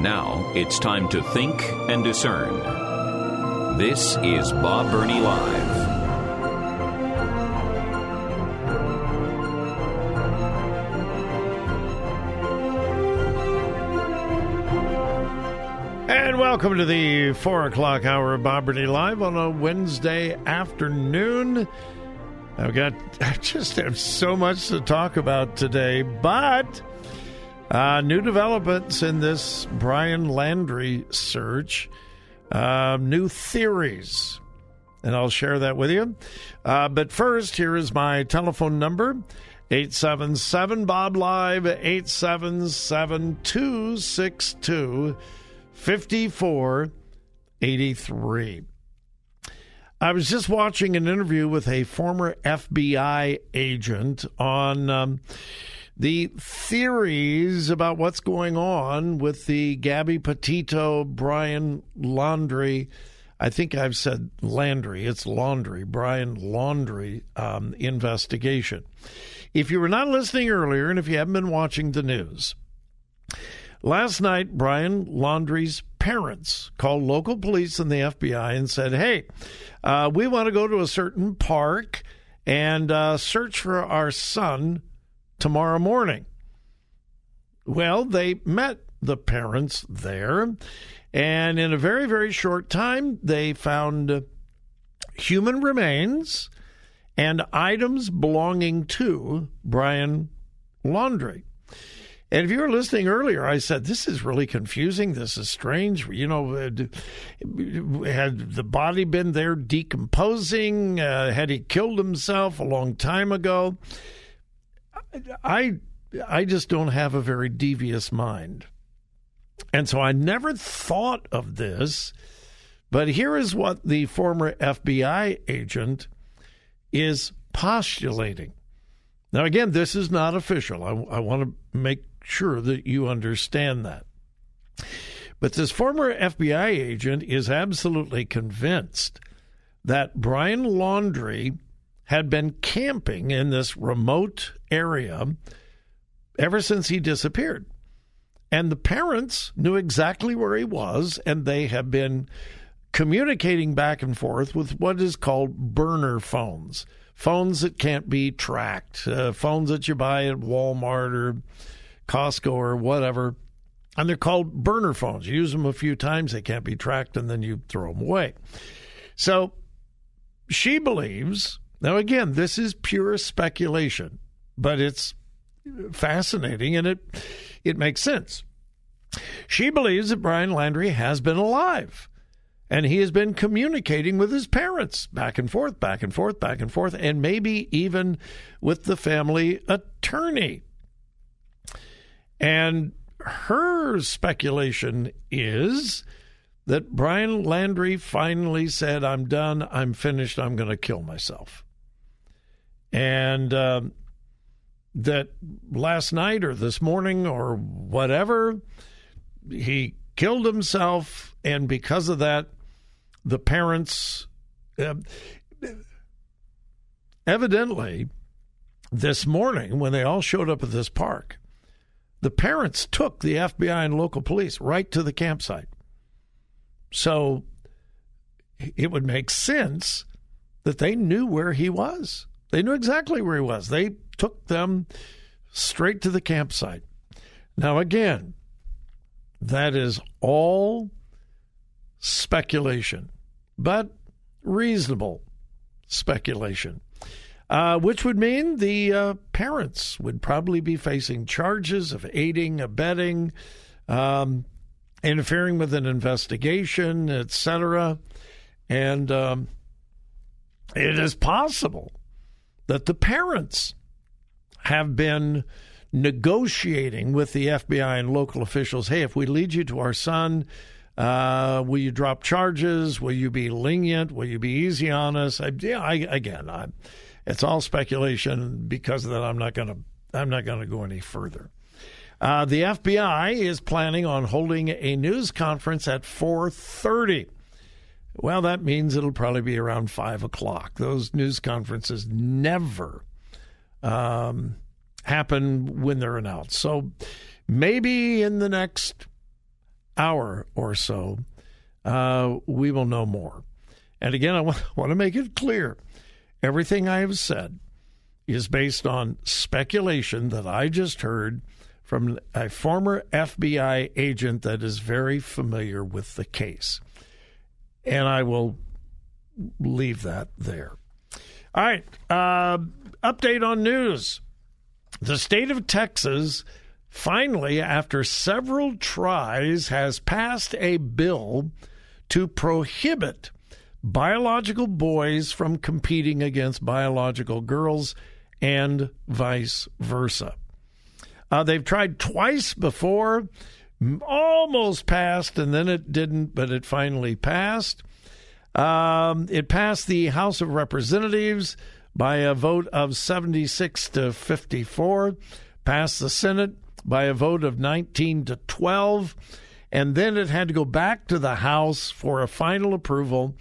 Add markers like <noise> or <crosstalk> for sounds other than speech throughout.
Now it's time to think and discern. This is Bob Burney Live. And welcome to the four o'clock hour of Bob Burney Live on a Wednesday afternoon. I've got, <laughs> I just have so much to talk about today, but uh, new developments in this Brian Landry search, uh, new theories, and I'll share that with you. Uh, but first, here is my telephone number 877 Bob Live, 877 262 5483. I was just watching an interview with a former FBI agent on um, the theories about what's going on with the Gabby Petito, Brian Laundrie. I think I've said Landry. It's Laundrie, Brian Laundrie um, investigation. If you were not listening earlier and if you haven't been watching the news, Last night, Brian Laundrie's parents called local police and the FBI and said, Hey, uh, we want to go to a certain park and uh, search for our son tomorrow morning. Well, they met the parents there, and in a very, very short time, they found human remains and items belonging to Brian Laundrie. And if you were listening earlier, I said, this is really confusing. This is strange. You know, had the body been there decomposing? Uh, had he killed himself a long time ago? I, I just don't have a very devious mind. And so I never thought of this. But here is what the former FBI agent is postulating. Now, again, this is not official. I, I want to make sure that you understand that. But this former FBI agent is absolutely convinced that Brian Laundrie had been camping in this remote area ever since he disappeared. And the parents knew exactly where he was, and they have been communicating back and forth with what is called burner phones phones that can't be tracked, uh, phones that you buy at Walmart or Costco or whatever. And they're called burner phones. You use them a few times, they can't be tracked, and then you throw them away. So she believes, now again, this is pure speculation, but it's fascinating and it it makes sense. She believes that Brian Landry has been alive and he has been communicating with his parents back and forth, back and forth, back and forth, and maybe even with the family attorney. And her speculation is that Brian Landry finally said, I'm done, I'm finished, I'm going to kill myself. And uh, that last night or this morning or whatever, he killed himself. And because of that, the parents, uh, evidently, this morning when they all showed up at this park, the parents took the FBI and local police right to the campsite. So it would make sense that they knew where he was. They knew exactly where he was. They took them straight to the campsite. Now, again, that is all speculation, but reasonable speculation uh, which would mean the uh, parents would probably be facing charges of aiding, abetting, um, interfering with an investigation, etc. And um, it is possible that the parents have been negotiating with the FBI and local officials. Hey, if we lead you to our son, uh, will you drop charges? Will you be lenient? Will you be easy on us? I, yeah, I, again, I, it's all speculation. Because of that, I'm not going to. I'm not going to go any further. Uh, the FBI is planning on holding a news conference at 4:30. Well, that means it'll probably be around five o'clock. Those news conferences never um, happen when they're announced. So maybe in the next hour or so, uh, we will know more. And again, I want, <laughs> want to make it clear everything I have said is based on speculation that I just heard from a former FBI agent that is very familiar with the case. And I will leave that there. All right. Uh, update on news. The state of Texas finally, after several tries, has passed a bill to prohibit biological boys from competing against biological girls and vice versa. Uh, they've tried twice before, almost passed, and then it didn't, but it finally passed. Um, it passed the House of Representatives by a vote of 76 to 54, passed the Senate by a vote of 19 to 12, and then it had to go back to the House for a final approval.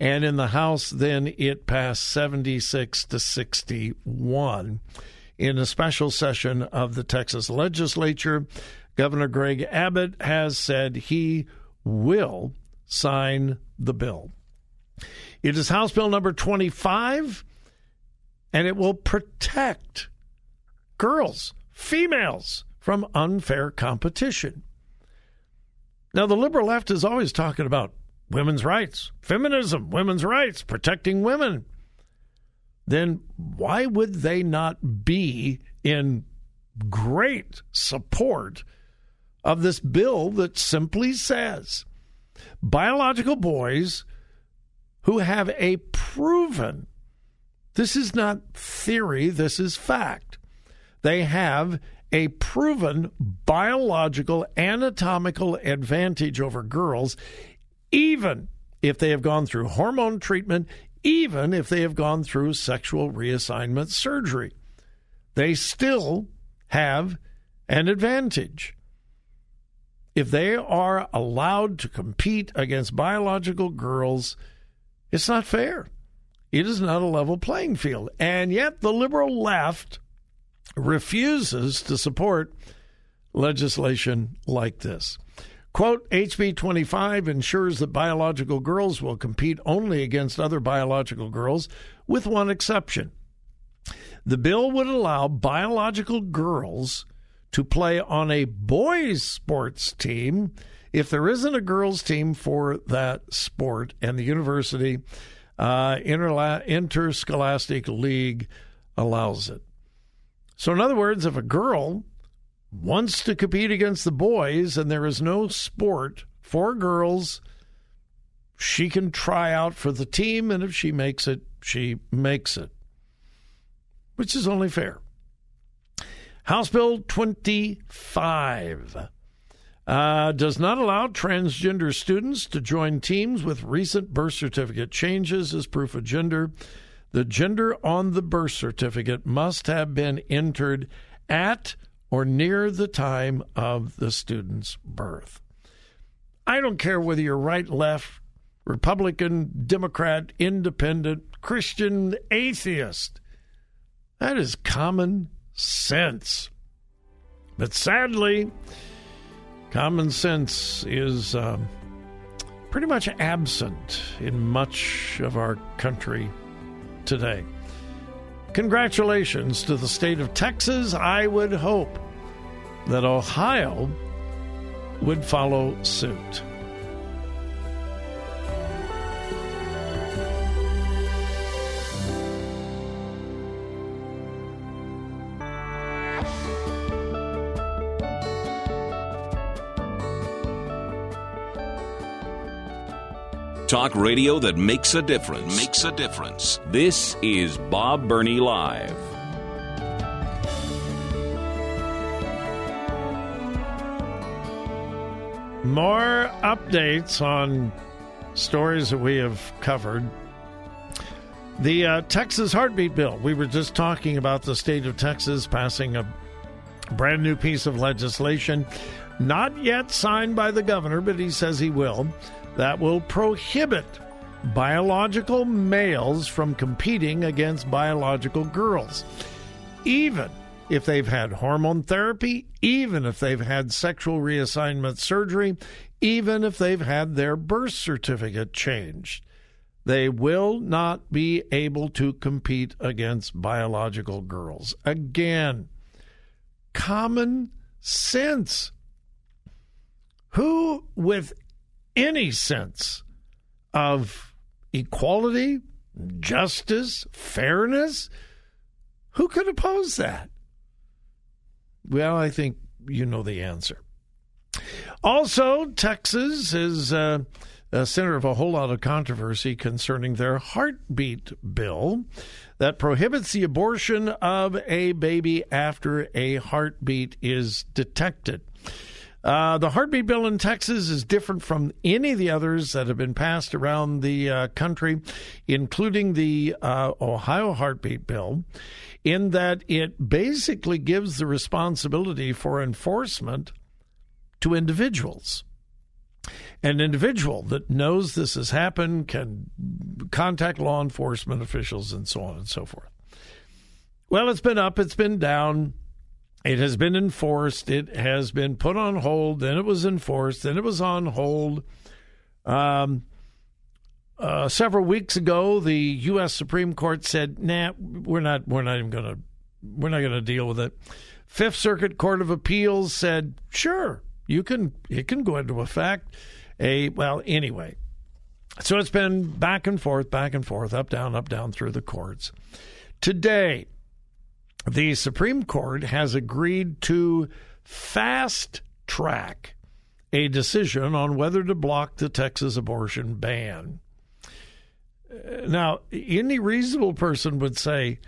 And in the House, then it passed 76 to 61. In a special session of the Texas legislature, Governor Greg Abbott has said he will sign the bill. It is House Bill number 25, and it will protect girls, females, from unfair competition. Now, the liberal left is always talking about women's rights, feminism, women's rights, protecting women. Then why would they not be in great support of this bill that simply says biological boys who have a proven, this is not theory, this is fact, they have a proven biological anatomical advantage over girls, even if they have gone through hormone treatment, even if they have gone through sexual reassignment surgery. They still have an advantage. If they are allowed to compete against biological girls, it's not fair. It is not a level playing field. And yet, the liberal left refuses to support legislation like this. Quote, HB 25 ensures that biological girls will compete only against other biological girls, with one exception. The bill would allow biological girls to play on a boys' sports team if there isn't a girls' team for that sport, and the university uh, interla- interscholastic league allows it. So, in other words, if a girl wants to compete against the boys and there is no sport for girls, she can try out for the team, and if she makes it, she makes it, which is only fair. House Bill 25 uh, does not allow transgender students to join teams with recent birth certificate changes as proof of gender. The gender on the birth certificate must have been entered at or near the time of the student's birth. I don't care whether you're right, left, Republican, Democrat, Independent, Christian, atheist. That is common sense. But sadly, common sense is um, pretty much absent in much of our country today. Congratulations to the state of Texas. I would hope that Ohio would follow suit. Talk radio that makes a difference. Makes a difference. This is Bob Burney Live. More updates on stories that we have covered. The uh, Texas Heartbeat Bill. We were just talking about the state of Texas passing a brand new piece of legislation, not yet signed by the governor, but he says he will, that will prohibit biological males from competing against biological girls, even if they've had hormone therapy, even if they've had sexual reassignment surgery, even if they've had their birth certificate changed. They will not be able to compete against biological girls. Again, common sense. Who, with any sense of equality, justice, fairness, who could oppose that? Well, I think you know the answer. Also, Texas is uh, a center of a whole lot of controversy concerning their heartbeat bill that prohibits the abortion of a baby after a heartbeat is detected. Uh, the heartbeat bill in Texas is different from any of the others that have been passed around the uh, country, including the uh, Ohio heartbeat bill, in that it basically gives the responsibility for enforcement to individuals. An individual that knows this has happened can contact law enforcement officials and so on and so forth. Well, it's been up, it's been down. It has been enforced. It has been put on hold. Then it was enforced. Then it was on hold. Um, uh, several weeks ago, the U.S. Supreme Court said, "Nah, we're not. We're not even going to. We're not going to deal with it." Fifth Circuit Court of Appeals said, "Sure, you can. It can go into effect." A well, anyway. So it's been back and forth, back and forth, up, down, up, down through the courts. Today, the Supreme Court has agreed to fast track a decision on whether to block the Texas abortion ban. Now, any reasonable person would say,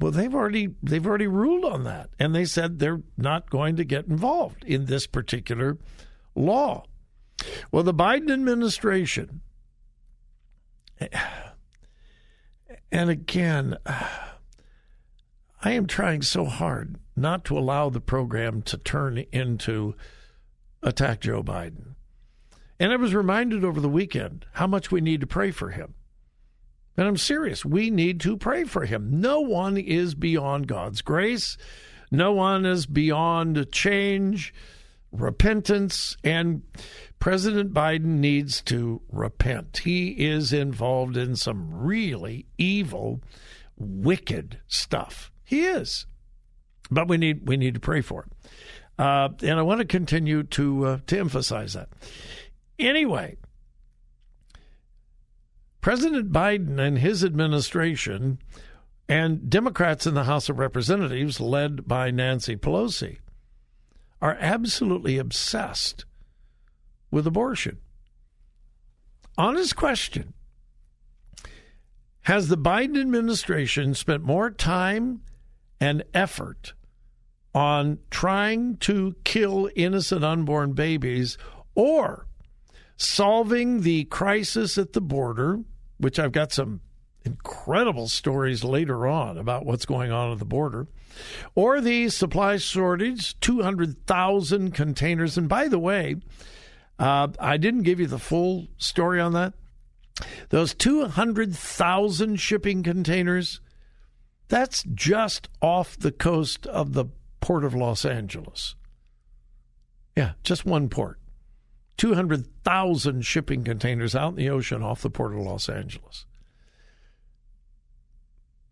well, they've already they've already ruled on that, and they said they're not going to get involved in this particular law. Well, the Biden administration, <sighs> and again, I am trying so hard not to allow the program to turn into attack Joe Biden. And I was reminded over the weekend how much we need to pray for him. And I'm serious. We need to pray for him. No one is beyond God's grace. No one is beyond change, repentance, and President Biden needs to repent. He is involved in some really evil, wicked stuff. He is, but we need we need to pray for him, uh, and I want to continue to uh, to emphasize that. Anyway, President Biden and his administration and Democrats in the House of Representatives, led by Nancy Pelosi, are absolutely obsessed with abortion. Honest question Has the Biden administration spent more time and effort on trying to kill innocent unborn babies or solving the crisis at the border, which I've got some incredible stories later on about what's going on at the border, or the supply shortage 200,000 containers. And by the way, uh, I didn't give you the full story on that. Those 200,000 shipping containers that's just off the coast of the port of Los Angeles. Yeah, just one port. 200,000 shipping containers out in the ocean off the port of Los Angeles.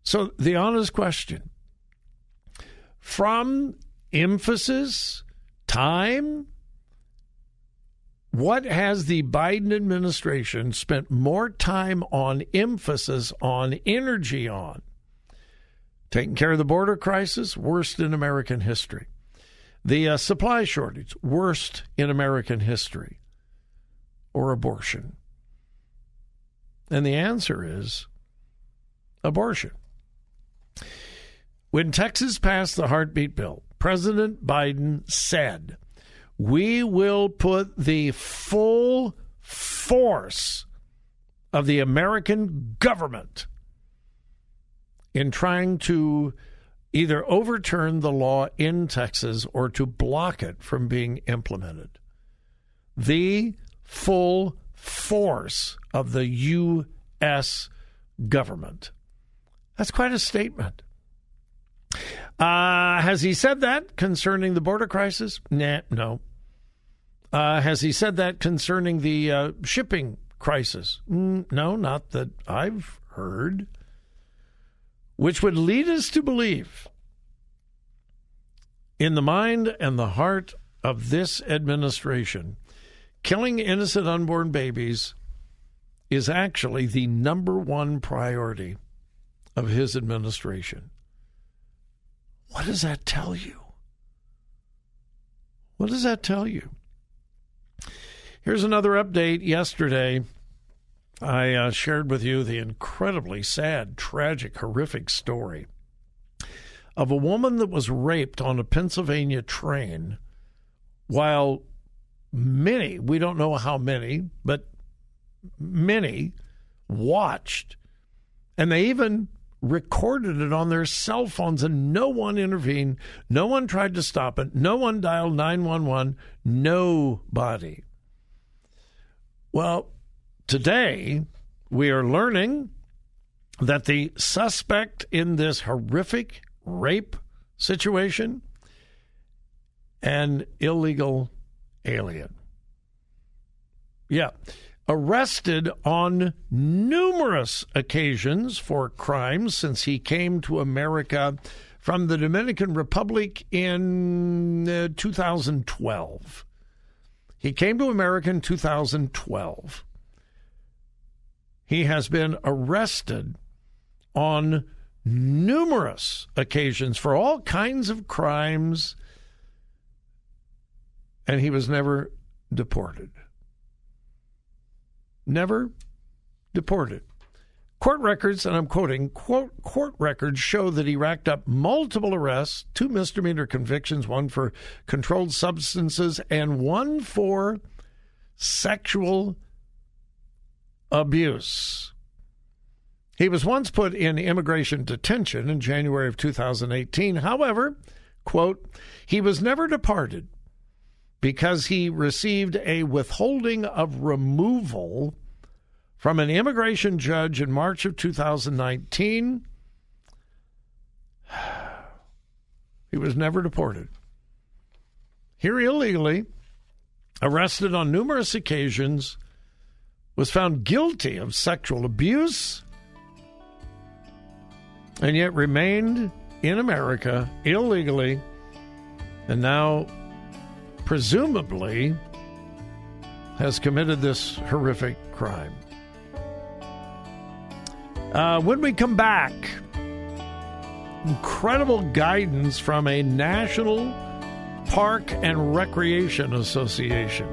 So, the honest question from emphasis, time, what has the Biden administration spent more time on emphasis on energy on? Taking care of the border crisis, worst in American history. The uh, supply shortage, worst in American history. Or abortion. And the answer is abortion. When Texas passed the heartbeat bill, President Biden said, we will put the full force of the American government in trying to either overturn the law in Texas or to block it from being implemented. The full force of the U.S. government. That's quite a statement. Uh, has he said that concerning the border crisis? Nah, no. Uh, has he said that concerning the uh, shipping crisis? Mm, no, not that I've heard. Which would lead us to believe in the mind and the heart of this administration, killing innocent unborn babies is actually the number one priority of his administration. What does that tell you? What does that tell you? Here's another update. Yesterday, I uh, shared with you the incredibly sad, tragic, horrific story of a woman that was raped on a Pennsylvania train while many, we don't know how many, but many watched. And they even recorded it on their cell phones and no one intervened. No one tried to stop it. No one dialed 911. Nobody. Well, today we are learning that the suspect in this horrific rape situation an illegal alien. Yeah arrested on numerous occasions for crimes since he came to America from the Dominican Republic in uh, 2012. He came to America in 2012. He has been arrested on numerous occasions for all kinds of crimes, and he was never deported never deported. Court records, and I'm quoting, quote, court records show that he racked up multiple arrests, two misdemeanor convictions, one for controlled substances and one for sexual abuse. He was once put in immigration detention in January of 2018. However, quote, he was never departed because he received a withholding of removal from an immigration judge in March of 2019. <sighs> He was never deported. Here illegally, arrested on numerous occasions, was found guilty of sexual abuse, and yet remained in America illegally, and now presumably has committed this horrific crime. Uh, when we come back, incredible guidance from a National Park and Recreation Association.